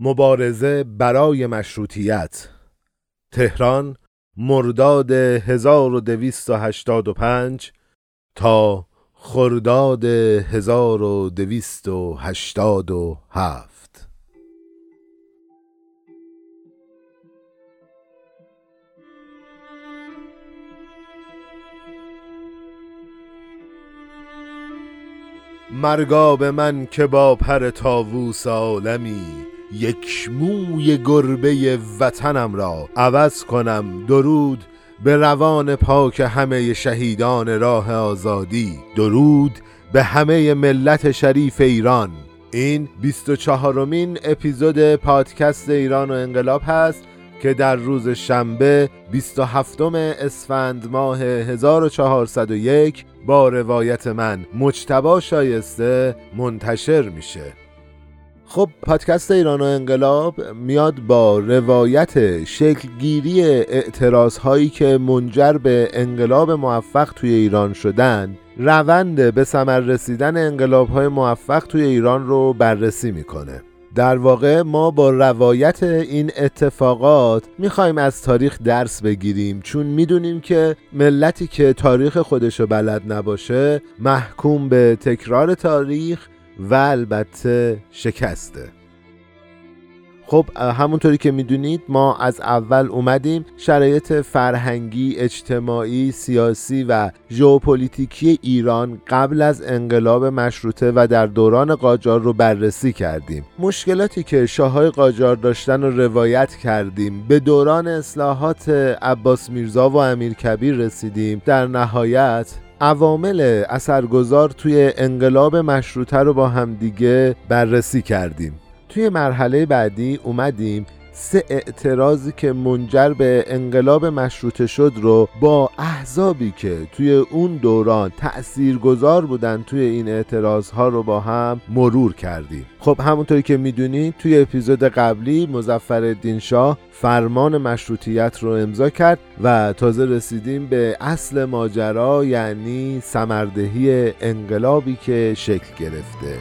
مبارزه برای مشروطیت. تهران مرداد 1285 تا خرداد 1287 مرگا به من که با پر تاووس عالمی یک موی گربه وطنم را عوض کنم درود به روان پاک همه شهیدان راه آزادی درود به همه ملت شریف ایران. این 24 مین اپیزود پادکست ایران و انقلاب هست که در روز شنبه 27 اسفند ماه 1401 با روایت من مجتبا شایسته منتشر میشه. خب پادکست ایران و انقلاب میاد با روایت شکلگیری اعتراض هایی که منجر به انقلاب موفق توی ایران شدن روند به ثمر رسیدن انقلاب های موفق توی ایران رو بررسی می‌کنه. در واقع ما با روایت این اتفاقات می‌خوایم از تاریخ درس بگیریم چون می‌دونیم که ملتی که تاریخ خودشو بلد نباشه محکوم به تکرار تاریخ و البته شکسته خب همونطوری که می‌دونید ما از اول اومدیم شرایط فرهنگی، اجتماعی، سیاسی و ژئوپلیتیکی ایران قبل از انقلاب مشروطه و در دوران قاجار رو بررسی کردیم. مشکلاتی که شاههای قاجار داشتن رو روایت کردیم. به دوران اصلاحات عباس میرزا و امیر کبیر رسیدیم. در نهایت عوامل اثرگذار توی انقلاب مشروطه رو با همدیگه بررسی کردیم. توی مرحله بعدی اومدیم سه اعتراضی که منجر به انقلاب مشروطه شد رو با احزابی که توی اون دوران تأثیر گذار بودن توی این اعتراض ها رو با هم مرور کردیم. خب همونطوری که می‌دونید توی اپیزود قبلی مزفر شاه فرمان مشروطیت رو امضا کرد و تازه رسیدیم به اصل ماجرا یعنی سمردهی انقلابی که شکل گرفته.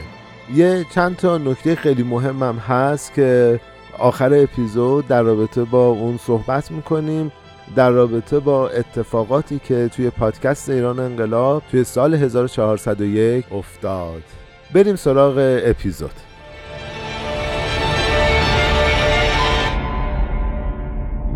یه چند تا نکته خیلی مهم هم هست که آخر اپیزود در رابطه با اون صحبت می‌کنیم در رابطه با اتفاقاتی که توی پادکست ایران انقلاب توی سال 1401 افتاد. بریم سراغ اپیزود.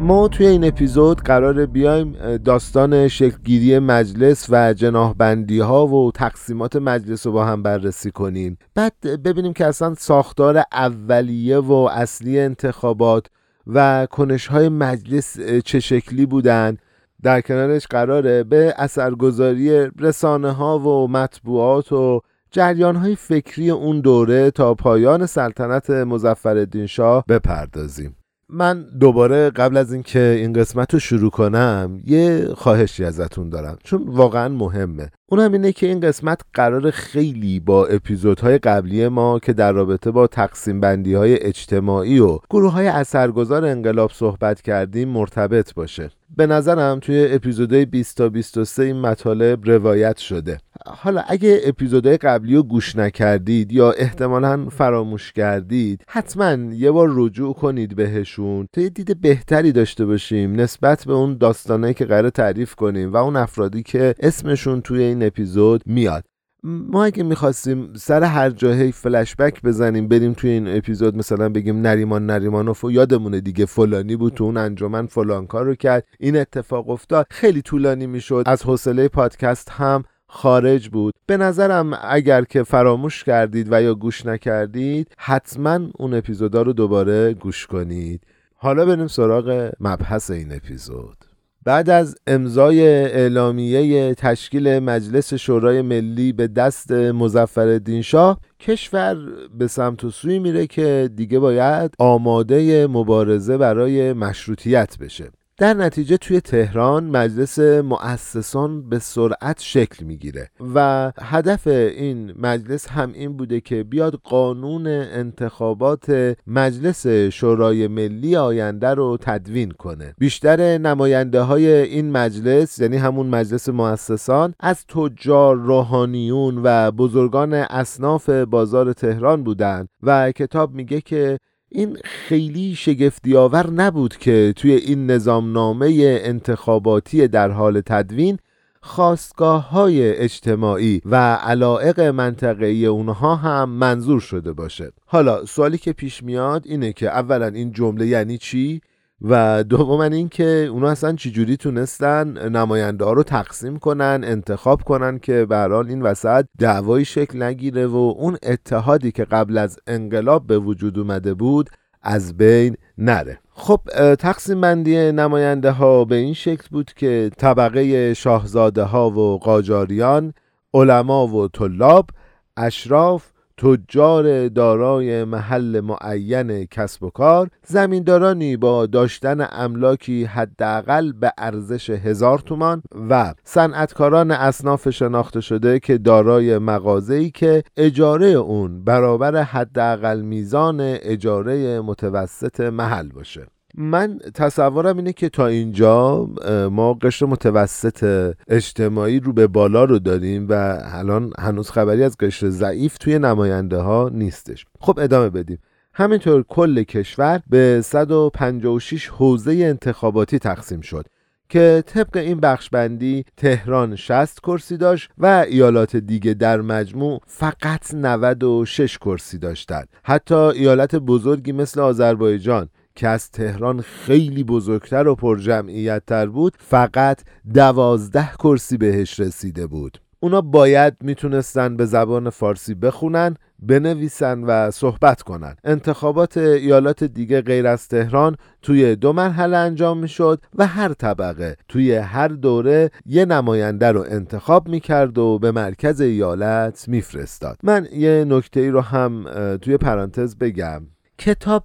ما توی این اپیزود قرار بیایم داستان شکلگیری مجلس و جناهبندی ها و تقسیمات مجلس رو با هم بررسی کنیم. بعد ببینیم که اصلا ساختار اولیه و اصلی انتخابات و کنش های مجلس چه شکلی بودن. در کنارش قراره به اثرگذاری رسانه ها و مطبوعات و جریان های فکری اون دوره تا پایان سلطنت مزفر شاه بپردازیم. من دوباره قبل از اینکه این قسمت رو شروع کنم یه خواهشی ازتون دارم. چون واقعا مهمه. اونم اینه که این قسمت قرار خیلی با اپیزودهای قبلی ما که در رابطه با تقسیم بندی های اجتماعی و گروه های اثرگذار انقلاب صحبت کردیم مرتبط باشه. به نظرم توی اپیزودهای 20 تا 23 این مطالب روایت شده. حالا اگه اپیزودهای قبلی رو گوش نکردید یا احتمالا فراموش کردید حتما یه بار رجوع کنید بهشون تا یه دید بهتری داشته باشیم نسبت به اون داستانهایی که قرار تعریف کنیم و اون افرادی که اسمشون توی این اپیزود میاد. ما اگه می‌خواستیم سر هر جاهی فلشبک بزنیم بریم توی این اپیزود مثلا بگیم نریمان نریمانوف و یادمونه دیگه فلانی بود تو اون انجمن فلان کار رو کرد این اتفاق افتاد خیلی طولانی می‌شد از حوصله پادکست هم خارج بود. به نظرم اگر که فراموش کردید و یا گوش نکردید حتما اون اپیزودا رو دوباره گوش کنید. حالا بریم سراغ مبحث این اپیزود. بعد از امضای اعلامیه تشکیل مجلس شورای ملی به دست مزفر شاه کشور به سمت و سوی میره که دیگه باید آماده مبارزه برای مشروطیت بشه. در نتیجه توی تهران مجلس مؤسسان به سرعت شکل می‌گیره و هدف این مجلس هم این بوده که بیاد قانون انتخابات مجلس شورای ملی آینده رو تدوین کنه. بیشتر نماینده های این مجلس یعنی همون مجلس مؤسسان از تجار روحانیون و بزرگان اصناف بازار تهران بودند و کتاب میگه که این خیلی شگفتی آور نبود که توی این نظامنامه انتخاباتی در حال تدوین خواستگاه های اجتماعی و علائق منطقه‌ای اونها هم منظور شده باشه حالا سوالی که پیش میاد اینه که اولا این جمله یعنی چی؟ و دوما اینکه اونا اصلا چجوری تونستن نماینده ها رو تقسیم کنن انتخاب کنن که برحال این وسط دعوایی شکل نگیره و اون اتحادی که قبل از انقلاب به وجود اومده بود از بین نره. خب تقسیم بندی نماینده ها به این شکل بود که طبقه شاهزاده ها و قاجاریان علما و طلاب اشراف تجار دارای محل معین کسب و کار زمیندارانی با داشتن املاکی حداقل به ارزش هزار تومان و صنعتکاران اصناف شناخته شده که دارای مغازه‌ای که اجاره اون برابر حداقل میزان اجاره متوسط محل باشه. من تصورم اینه که تا اینجا ما قشر متوسط اجتماعی رو به بالا رو داریم و الان هنوز خبری از قشر ضعیف توی نماینده ها نیستش خب ادامه بدیم همینطور کل کشور به 156 حوزه انتخاباتی تقسیم شد که طبق این بخشبندی تهران 60 کرسی داشت و ایالات دیگه در مجموع فقط 96 کرسی داشتند. حتی ایالت بزرگی مثل آذربایجان که از تهران خیلی بزرگتر و پر جمعیت تر بود فقط دوازده کرسی بهش رسیده بود. اونا باید می‌تونستن به زبان فارسی بخونن بنویسن و صحبت کنن. انتخابات ایالات دیگه غیر از تهران توی دو مرحله انجام می‌شد و هر طبقه توی هر دوره یه نماینده رو انتخاب می‌کرد و به مرکز ایالت میفرستاد. من یه نکته ای رو هم توی پرانتز بگم. کتاب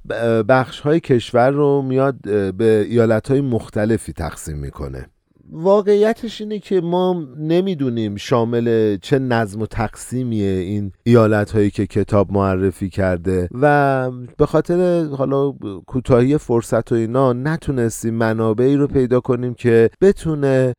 بخش های کشور رو میاد به ایالت های مختلفی تقسیم می‌کنه. واقعیتش اینه که ما نمی‌دونیم شامل چه نظم و تقسیمیه این ایالت هایی که کتاب معرفی کرده و به خاطر حالا کوتاهی فرصت و اینا نتونستیم منابعی رو پیدا کنیم که بتونه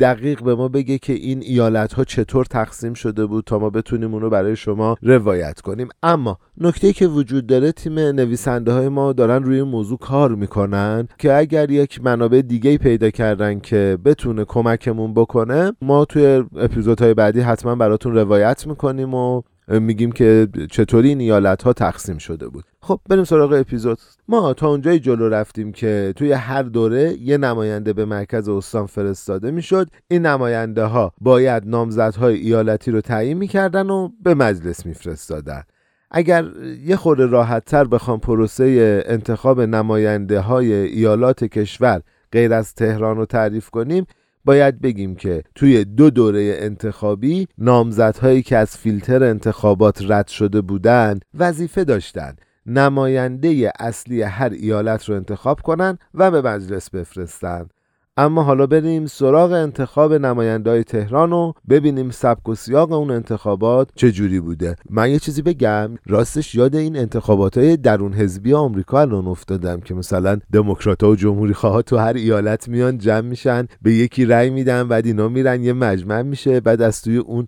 دقیق به ما بگه که این ایالت ها چطور تقسیم شده بود تا ما بتونیم اونو برای شما روایت کنیم. اما نکته که وجود داره تیم نویسنده های ما دارن روی موضوع کار می‌کنن که اگر یک منابع دیگه پیدا کردن که بتونه کمکمون بکنه ما توی اپیزودهای بعدی حتما براتون روایت می‌کنیم و میگیم که چطوری این ایالت ها تقسیم شده بود. خب بریم سراغ اپیزود. ما تا اونجای جلو رفتیم که توی هر دوره یه نماینده به مرکز استان فرستاده می‌شد. این نماینده ها باید نامزدهای ایالتی رو تعیین می‌کردن و به مجلس میفرستادن. اگر یه خورده راحت تر بخوام پروسه انتخاب نماینده های ایالات کشور غیر از تهران رو تعریف کنیم باید بگیم که توی دو دوره انتخابی نامزدهایی که از فیلتر انتخابات رد شده بودند وظیفه داشتند نماینده اصلی هر ایالت رو انتخاب کنند و به مجلس بفرستند اما حالا بریم سراغ انتخاب نمایندهای تهران و ببینیم سبک و سیاق اون انتخابات چجوری بوده. من یه چیزی بگم راستش یاد این انتخابات های درون حزبی آمریکا الان افتادم که مثلا دموکرات و جمهوری خواه تو هر ایالت میان جمع میشن به یکی رأی میدن بعد اینا میرن یه مجمع میشه بعد از توی اون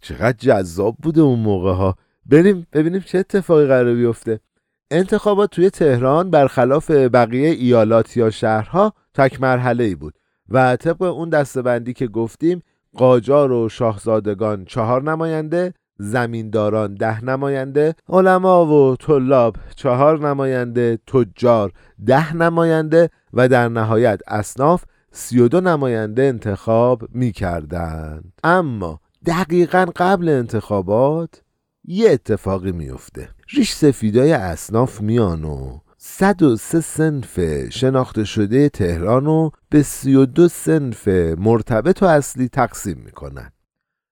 چقدر جذاب بوده اون موقع ها بریم ببینیم چه اتفاقی قرار بیفته. انتخابات توی تهران برخلاف بقیه ایالات یا شهرها تک مرحله ای بود و طبق اون دستبندی که گفتیم قاجار و شاهزادگان چهار نماینده زمینداران ده نماینده علما و طلاب چهار نماینده تجار ده نماینده و در نهایت اصناف سی و دو نماینده انتخاب می کردن. اما دقیقا قبل انتخابات یه اتفاقی میفته ریش سفیدای اصناف میان و 103 سنف شناخته شده تهران رو به 32 سنف مرتبط و اصلی تقسیم می‌کنن.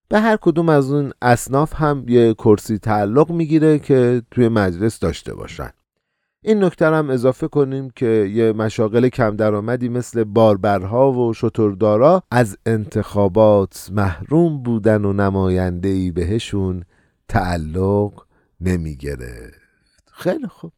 به هر کدوم از اون اصناف هم یه کرسی تعلق می‌گیره که توی مجلس داشته باشن. این نکته هم اضافه کنیم که یه مشاغل کم درآمدی مثل باربرها و شتردارا از انتخابات محروم بودن و نمایندهی بهشون تعلق نمی‌گرفت. خیلی خوب.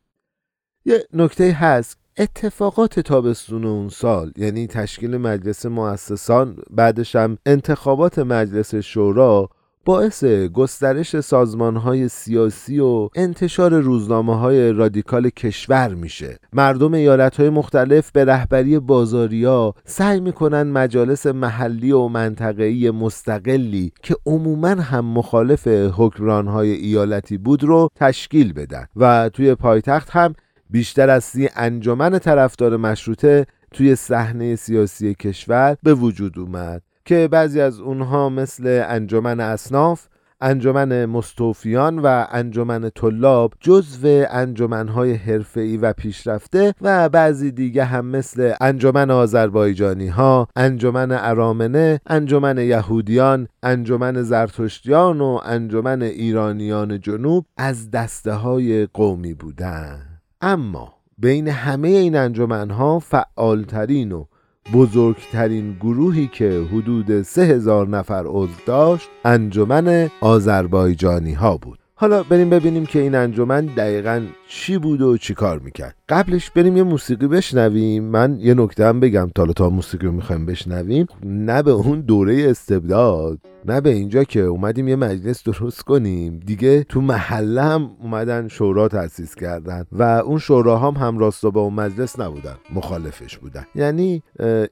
یه نکته هست. اتفاقات تابستون اون سال یعنی تشکیل مجلس مؤسسان بعدش هم انتخابات مجلس شورا باعث گسترش سازمان های سیاسی و انتشار روزنامه های رادیکال کشور میشه. مردم ایالت های مختلف به رهبری بازاریا سعی می‌کنن مجالس محلی و منطقه‌ای مستقلی که عموما هم مخالف حکمران های ایالتی بود رو تشکیل بدن و توی پایتخت هم بیشتر از سی انجمن طرفدار مشروطه توی صحنه سیاسی کشور به وجود اومد. که بعضی از اونها مثل انجمن اصناف انجمن مستوفیان و انجمن طلاب جزو انجمنهای حرفه‌ای و پیشرفته و بعضی دیگه هم مثل انجمن آذربایجانی ها، انجمن ارامنه، انجمن یهودیان، انجمن زرتشتیان و انجمن ایرانیان جنوب از دسته های قومی بودن. اما بین همه این انجمنها فعالترین و بزرگترین گروهی که حدود سه هزار نفر عضو داشت انجمن آذربایجانی ها بود. حالا بریم ببینیم که این انجمن دقیقا چی بود و چی کار می‌کرد. قبلش بریم یه موسیقی بشنویم. من یه نکته هم بگم تا تا موسیقی رو می‌خوایم بشنویم. نه به اون دوره استبداد نه به اینجا که اومدیم یه مجلس درست کنیم. دیگه تو محله هم اومدن شورا تأسیس کردن و اون شوراها هم همراستا با اون مجلس نبودن. مخالفش بودن. یعنی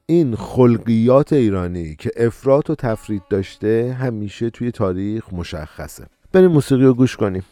این خلقیات ایرانی که افراط و تفرید داشته همیشه توی تاریخ مشخصه. بریم موسیقی رو گوش کنیم.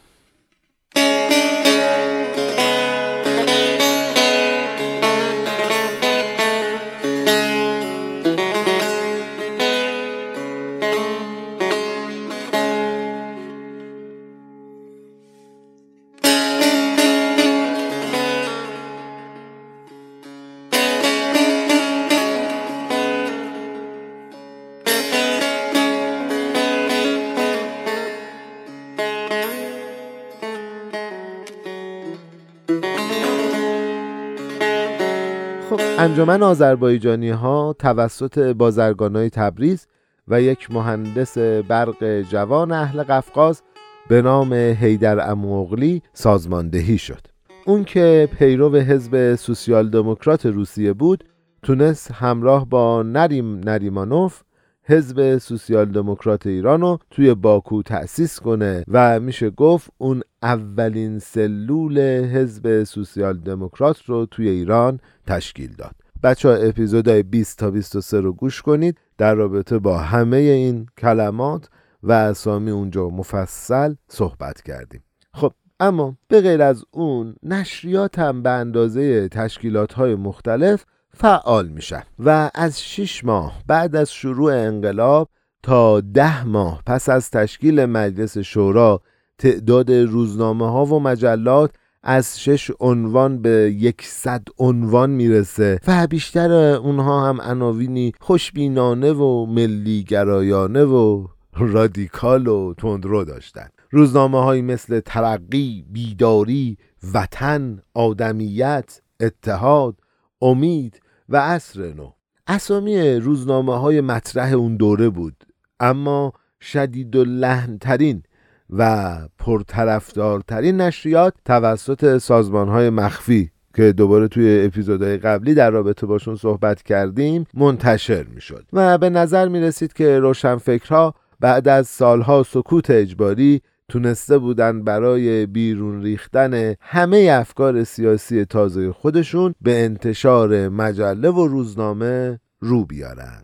انجمن آذربایجانی ها توسط بازرگان های تبریز و یک مهندس برق جوان اهل قفقاز به نام هیدر اموغلی سازماندهی شد. اون که پیرو حزب سوسیال دموکرات روسیه بود تونست همراه با نریم نریمانوف حزب سوسیال دموکرات ایران رو توی باکو تأسیس کنه و میشه گفت اون اولین سلول حزب سوسیال دموکرات رو توی ایران تشکیل داد. بچه ها اپیزودهای 20 تا 23 رو گوش کنید. در رابطه با همه این کلمات و اسامی اونجا مفصل صحبت کردیم. خب اما به غیر از اون نشریات هم به اندازه تشکیلات های مختلف فعال میشن و از 6 ماه بعد از شروع انقلاب تا ده ماه پس از تشکیل مجلس شورا تعداد روزنامه ها و مجلات از شش عنوان به یکصد عنوان می‌رسه و بیشتر اونها هم عناوینی خوشبینانه و ملیگرایانه و رادیکال و تندرو داشتن. روزنامه های مثل ترقی، بیداری، وطن، آدمیت، اتحاد، امید و عصر نو. اسامی روزنامه های مطرح اون دوره بود اما شدید و لحنترین و پرطرفدارترین نشریات توسط سازمان های مخفی که دوباره توی اپیزودهای قبلی در رابطه باشون صحبت کردیم منتشر می‌شد. و به نظر می رسید که روشنفکرها بعد از سالها سکوت اجباری تونسته بودن برای بیرون ریختن همه افکار سیاسی تازه خودشون به انتشار مجله و روزنامه رو بیارن.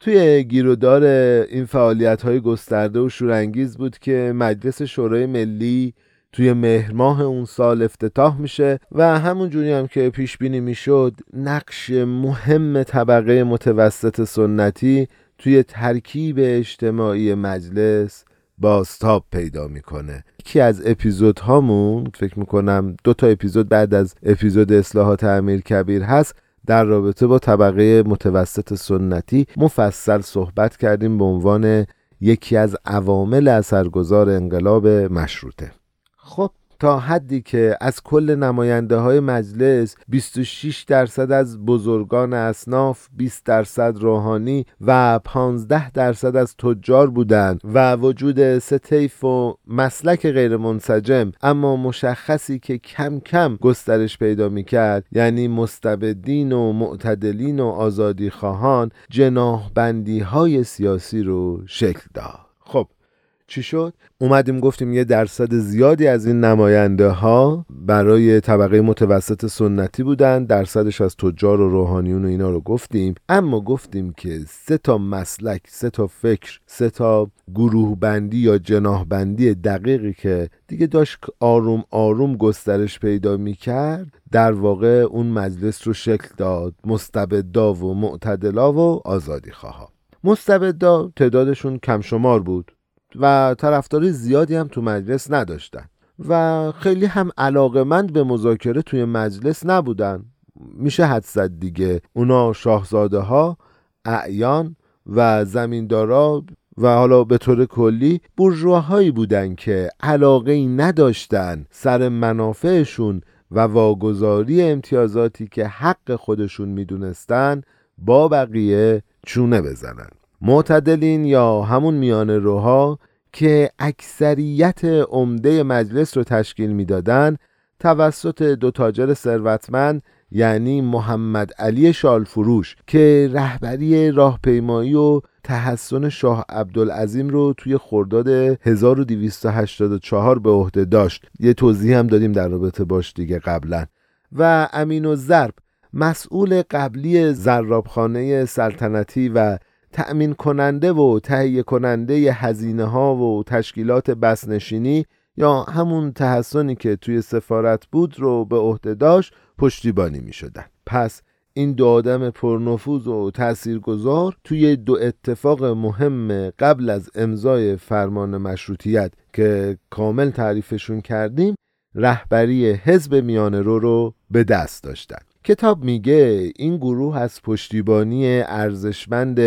توی گیرودار این فعالیت های گسترده و شورانگیز بود که مجلس شورای ملی توی مهر ماه اون سال افتتاح میشه و همون جوری هم که پیش بینی می‌شد نقش مهم طبقه متوسط سنتی توی ترکیب اجتماعی مجلس باستاب پیدا می‌کنه. یکی از اپیزودهامون فکر می‌کنم دو تا اپیزود بعد از اپیزود اصلاحات امیر کبیر هست در رابطه با طبقه متوسط سنتی مفصل صحبت کردیم به عنوان یکی از عوامل اثرگذار انقلاب مشروطه. خب تا حدی که از کل نماینده های مجلس 26 درصد از بزرگان اصناف 20 درصد روحانی و 15 درصد از تجار بودند و وجود سه طیف و مسلک غیر منسجم اما مشخصی که کم کم گسترش پیدا می‌کرد یعنی مستبدین و معتدلین و آزادی خواهان جناح بندی های سیاسی رو شکل داد. چی شد؟ اومدیم گفتیم یه درصد زیادی از این نماینده ها برای طبقه متوسط سنتی بودن درصدش از تجار و روحانیون و اینا رو گفتیم. اما گفتیم که سه تا مسلک سه تا فکر سه تا گروه بندی یا جناح بندی دقیقی که دیگه داشت آروم آروم گسترش پیدا می‌کرد در واقع اون مجلس رو شکل داد. مستبدا و معتدلا و آزادی خواه مستبدا تعدادشون کم شمار بود. و طرفدار زیادی هم تو مجلس نداشتن و خیلی هم علاقمند به مذاکره توی مجلس نبودن. میشه حد زد دیگه. اونا شاهزاده ها اعیان و زمیندارا و حالا به طور کلی برجواهایی بودن که علاقه ای نداشتن سر منافعشون و واگذاری امتیازاتی که حق خودشون می‌دونستن با بقیه چونه بزنن. معتدلین یا همون میان روها که اکثریت عمده مجلس رو تشکیل می‌دادند توسط دو تاجر ثروتمند یعنی محمد علی شالفروش که رهبری راهپیمایی و تحسن شاه عبدالعظیم رو توی خرداد 1284 به عهده داشت. یه توضیح هم دادیم در رابطه باش دیگه قبلا. و امین و ضرب مسئول قبلی زرابخانه سلطنتی و تأمین کننده و تهیه کننده هزینه ها و تشکیلات بسنشینی یا همون تحسنی که توی سفارت بود رو به عهده داشت پشتیبانی می شدن. پس این دو آدم پرنفوذ و تاثیرگذار توی دو اتفاق مهم قبل از امضای فرمان مشروطیت که کامل تعریفشون کردیم رهبری حزب میانه رو رو به دست داشتن کتاب میگه این گروه از پشتیبانی ارزشمند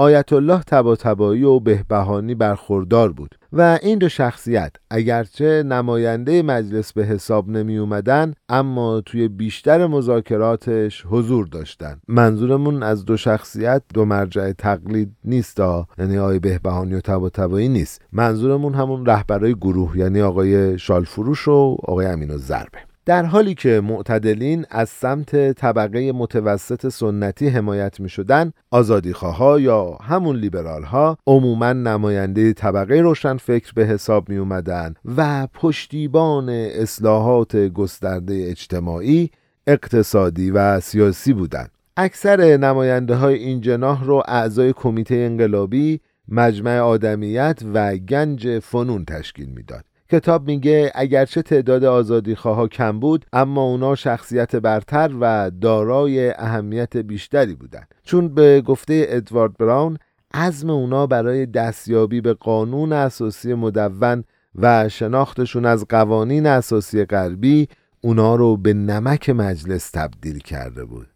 آیت الله تباتبایی و بهبهانی برخوردار بود و این دو شخصیت اگرچه نماینده مجلس به حساب نمی اومدن اما توی بیشتر مذاکراتش حضور داشتن. منظورمون از دو شخصیت دو مرجع تقلید نیست یعنی آقای بهبهانی و تباتبایی نیست. منظورمون همون رهبرای گروه یعنی آقای شالفروش و آقای امین و زربه در حالی که معتدلین از سمت طبقه متوسط سنتی حمایت می شدن آزادیخواها یا همون لیبرال ها عموما نماینده طبقه روشن فکر به حساب می اومدن و پشتیبان اصلاحات گسترده اجتماعی اقتصادی و سیاسی بودند. اکثر نماینده های این جناح رو اعضای کمیته انقلابی مجمع آدمیت و گنج فنون تشکیل می‌داد کتاب میگه اگرچه تعداد آزادی خواه کم بود اما اونا شخصیت برتر و دارای اهمیت بیشتری بودند چون به گفته ادوارد براون عزم اونا برای دستیابی به قانون اساسی مدون و شناختشون از قوانین اساسی غربی اونا رو به نمک مجلس تبدیل کرده بود.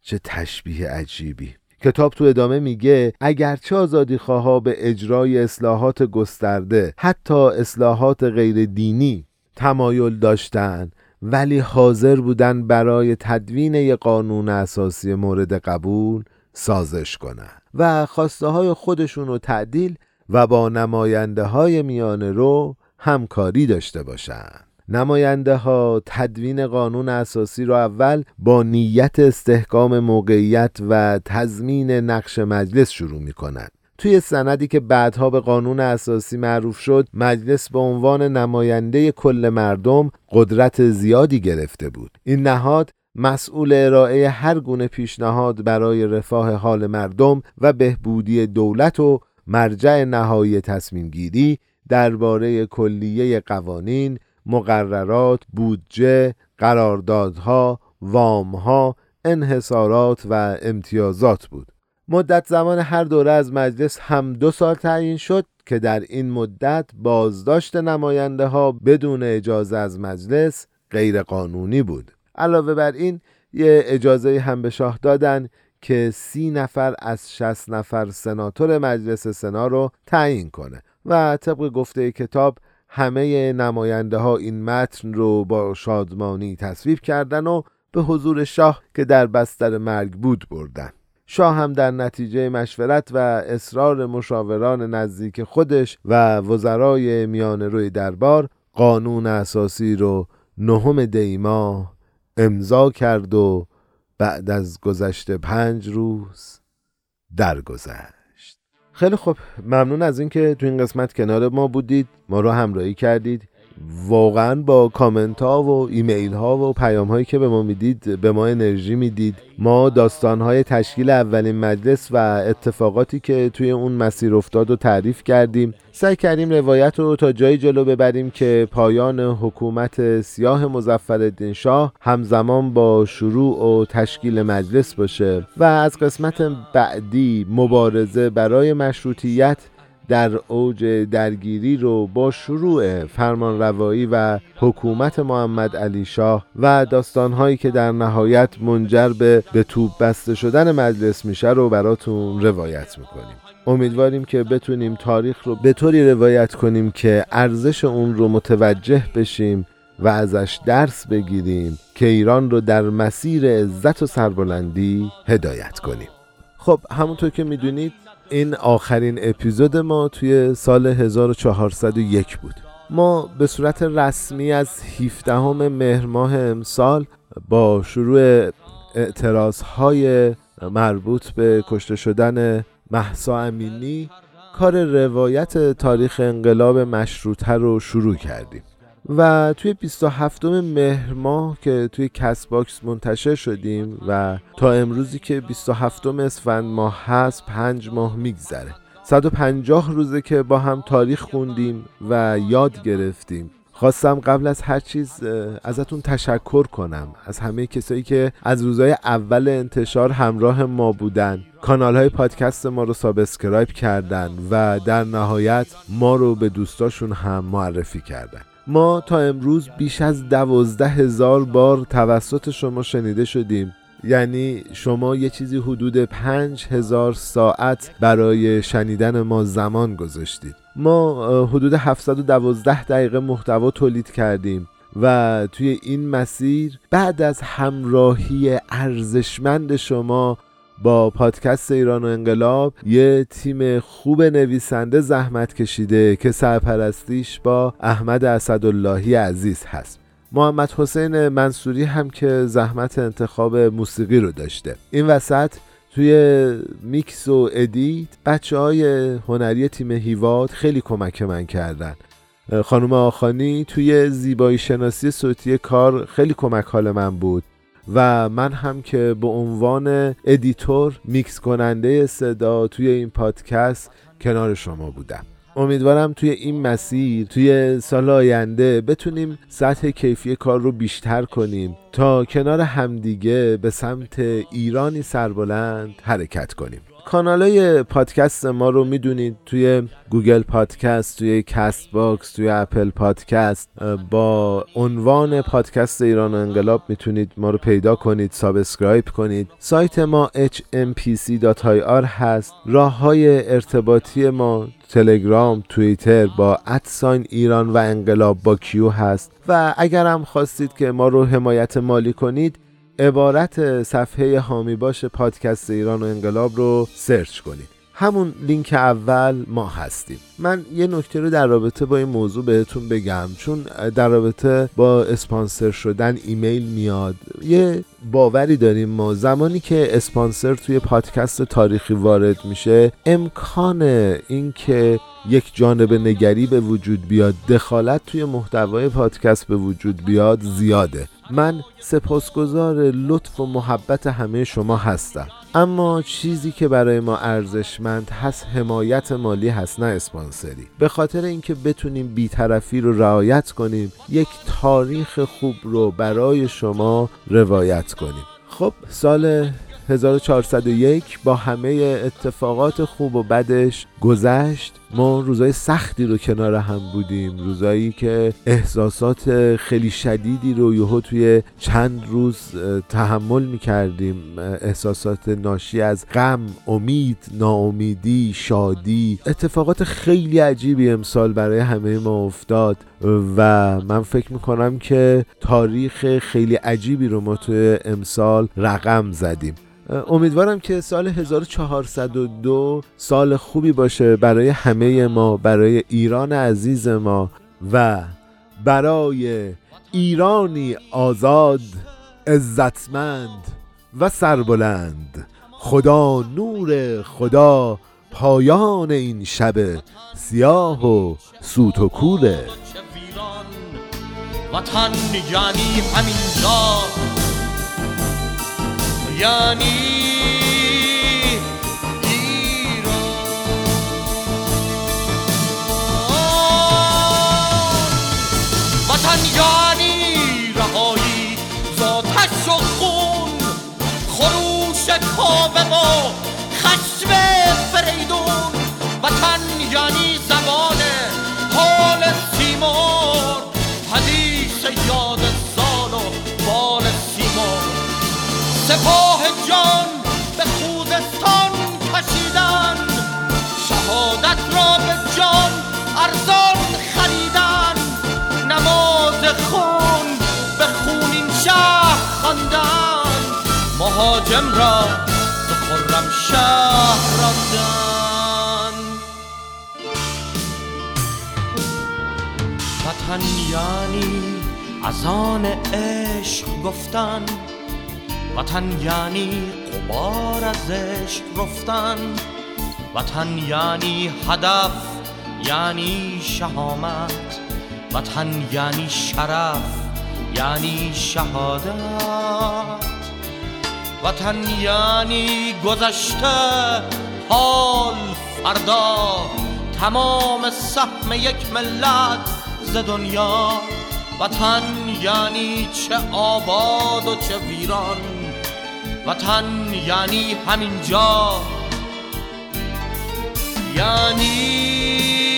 چه تشبیه عجیبی. کتاب تو ادامه میگه اگرچه آزادی خواه به اجرای اصلاحات گسترده حتی اصلاحات غیر دینی تمایل داشتن ولی حاضر بودن برای تدوین یک قانون اساسی مورد قبول سازش کنن و خواسته های خودشون رو تعدیل و با نماینده های میانه رو همکاری داشته باشند. نماینده ها تدوین قانون اساسی را اول با نیت استحکام موقعیت و تضمین نقش مجلس شروع می کنند. توی سندی که بعدها به قانون اساسی معروف شد مجلس به عنوان نماینده کل مردم قدرت زیادی گرفته بود این نهاد مسئول ارائه هر گونه پیشنهاد برای رفاه حال مردم و بهبودی دولت و مرجع نهایی تصمیم گیری درباره کلیه قوانین مقررات، بودجه، قراردادها، وامها، انحصارات و امتیازات بود. مدت زمان هر دوره از مجلس هم دو سال تعیین شد که در این مدت بازداشت نماینده ها بدون اجازه از مجلس غیر قانونی بود. علاوه بر این یه اجازه هم به شاه دادن که سی نفر از شست نفر سناتور مجلس سنا رو تعیین کنه و طبق گفته کتاب همه نماینده ها این متن رو با شادمانی تصویب کردن و به حضور شاه که در بستر مرگ بود بردن. شاه هم در نتیجه مشورت و اصرار مشاوران نزدیک خودش و وزرای میان روی دربار قانون اساسی رو نهم دیما امضا کرد و بعد از گذشته پنج روز درگذشت. خیلی خوب. ممنون از اینکه تو این قسمت کنار ما بودید. ما رو همراهی کردید. واقعا با کامنت ها و ایمیل ها و پیام هایی که به ما می‌دید به ما انرژی می‌دید. ما داستان های تشکیل اولین مجلس و اتفاقاتی که توی اون مسیر افتاد و تعریف کردیم. سعی کردیم روایت رو تا جایی جلو ببریم که پایان حکومت سیاه مزفر شاه همزمان با شروع و تشکیل مجلس باشه. و از قسمت بعدی مبارزه برای مشروطیت در اوج درگیری رو با شروع فرمان روایی و حکومت محمد علی شاه و داستانهایی که در نهایت منجر به به توپ بسته شدن مجلس میشه رو براتون روایت می‌کنیم. امیدواریم که بتونیم تاریخ رو به طوری روایت کنیم که ارزش اون رو متوجه بشیم و ازش درس بگیریم که ایران رو در مسیر عزت و سربلندی هدایت کنیم. خب همونطور که می‌دونید این آخرین اپیزود ما توی سال 1401 بود. ما به صورت رسمی از 17 مهر ماه امسال با شروع اعتراض های مربوط به کشته شدن مهسا امینی کار روایت تاریخ انقلاب مشروطه رو شروع کردیم. و توی 27 مهر ماه که توی Castbox منتشر شدیم و تا امروزی که 27 اسفند ماه هست پنج ماه میگذره. 150 روزه که با هم تاریخ خوندیم و یاد گرفتیم. خواستم قبل از هر چیز ازتون تشکر کنم. از همه کسایی که از روزهای اول انتشار همراه ما بودن. کانال های پادکست ما رو subscribe کردن و در نهایت ما رو به دوستاشون هم معرفی کردن. ما تا امروز بیش از دوازده هزار بار توسط شما شنیده شدیم. یعنی شما یه چیزی حدود پنج هزار ساعت برای شنیدن ما زمان گذاشتید. ما حدود 712 دقیقه محتوا تولید کردیم و توی این مسیر بعد از همراهی ارزشمند شما با پادکست ایران و انقلاب یه تیم خوب نویسنده زحمت کشیده که سرپرستیش با احمد اسداللهی عزیز هست. محمد حسین منصوری هم که زحمت انتخاب موسیقی رو داشته. این وسط توی میکس و edit بچه های هنری تیم هیواد خیلی کمک من کردن. خانم آخانی توی زیبایی شناسی صوتی کار خیلی کمک حال من بود. و من هم که به عنوان editor mix کننده صدا توی این پادکست کنار شما بودم. امیدوارم توی این مسیر توی سال آینده بتونیم سطح کیفی کار رو بیشتر کنیم تا کنار همدیگه به سمت ایرانی سربلند حرکت کنیم. کانال های پادکست ما رو می‌دونید. توی Google Podcast توی Castbox توی Apple Podcast با عنوان پادکست ایران انقلاب می‌تونید ما رو پیدا کنید subscribe کنید. سایت ما hmpc.ir هست. راه های ارتباطی ما تلگرام توییتر با at sign ایران و انقلاب با Q هست. و اگرم خواستید که ما رو حمایت مالی کنید عبارت صفحه حامی باش پادکست ایران و انقلاب رو search کنید. همون لینک اول ما هستیم. من یه نکته رو در رابطه با این موضوع بهتون بگم چون در رابطه با اسپانسر شدن ایمیل میاد. یه باوری داریم ما. زمانی که اسپانسر توی پادکست تاریخی وارد میشه امکان اینکه یک جانب نگری به وجود بیاد دخالت توی محتوای پادکست به وجود بیاد زیاده. من سپاسگزار لطف و محبت همه شما هستم. اما چیزی که برای ما ارزشمند هست حمایت مالی هست نه اسپانسری. به خاطر اینکه بتونیم بیطرفی رو رعایت کنیم یک تاریخ خوب رو برای شما روایت کنیم. خب سال 1401 با همه اتفاقات خوب و بدش گذشت. ما روزای سختی رو کنار هم بودیم روزایی که احساسات خیلی شدیدی رو یهو توی چند روز تحمل می‌کردیم. احساسات ناشی از غم امید ناامیدی شادی اتفاقات خیلی عجیبی امسال برای همه ما افتاد. و من فکر می‌کنم که تاریخ خیلی عجیبی رو ما توی امسال رقم زدیم. امیدوارم که سال 1402 سال خوبی باشه برای همه ما برای ایران عزیز ما و برای ایرانی آزاد عزتمند و سربلند. خدا نور خدا پایان این شب سیاه و سوت و کوله وطن یعنی همینجا یعنی یعنی خروش کاوه و خشم از عشق گفتن. وطن یعنی قبار از عشق رفتن وطن یعنی هدف یعنی شهامت. وطن یعنی شرف یعنی شهادت. وطن یعنی گذشته حال فردا. تمام سهم یک ملت ز دنیا. وطن یعنی چه آباد و چه ویران؟ وطن یعنی همینجا یعنی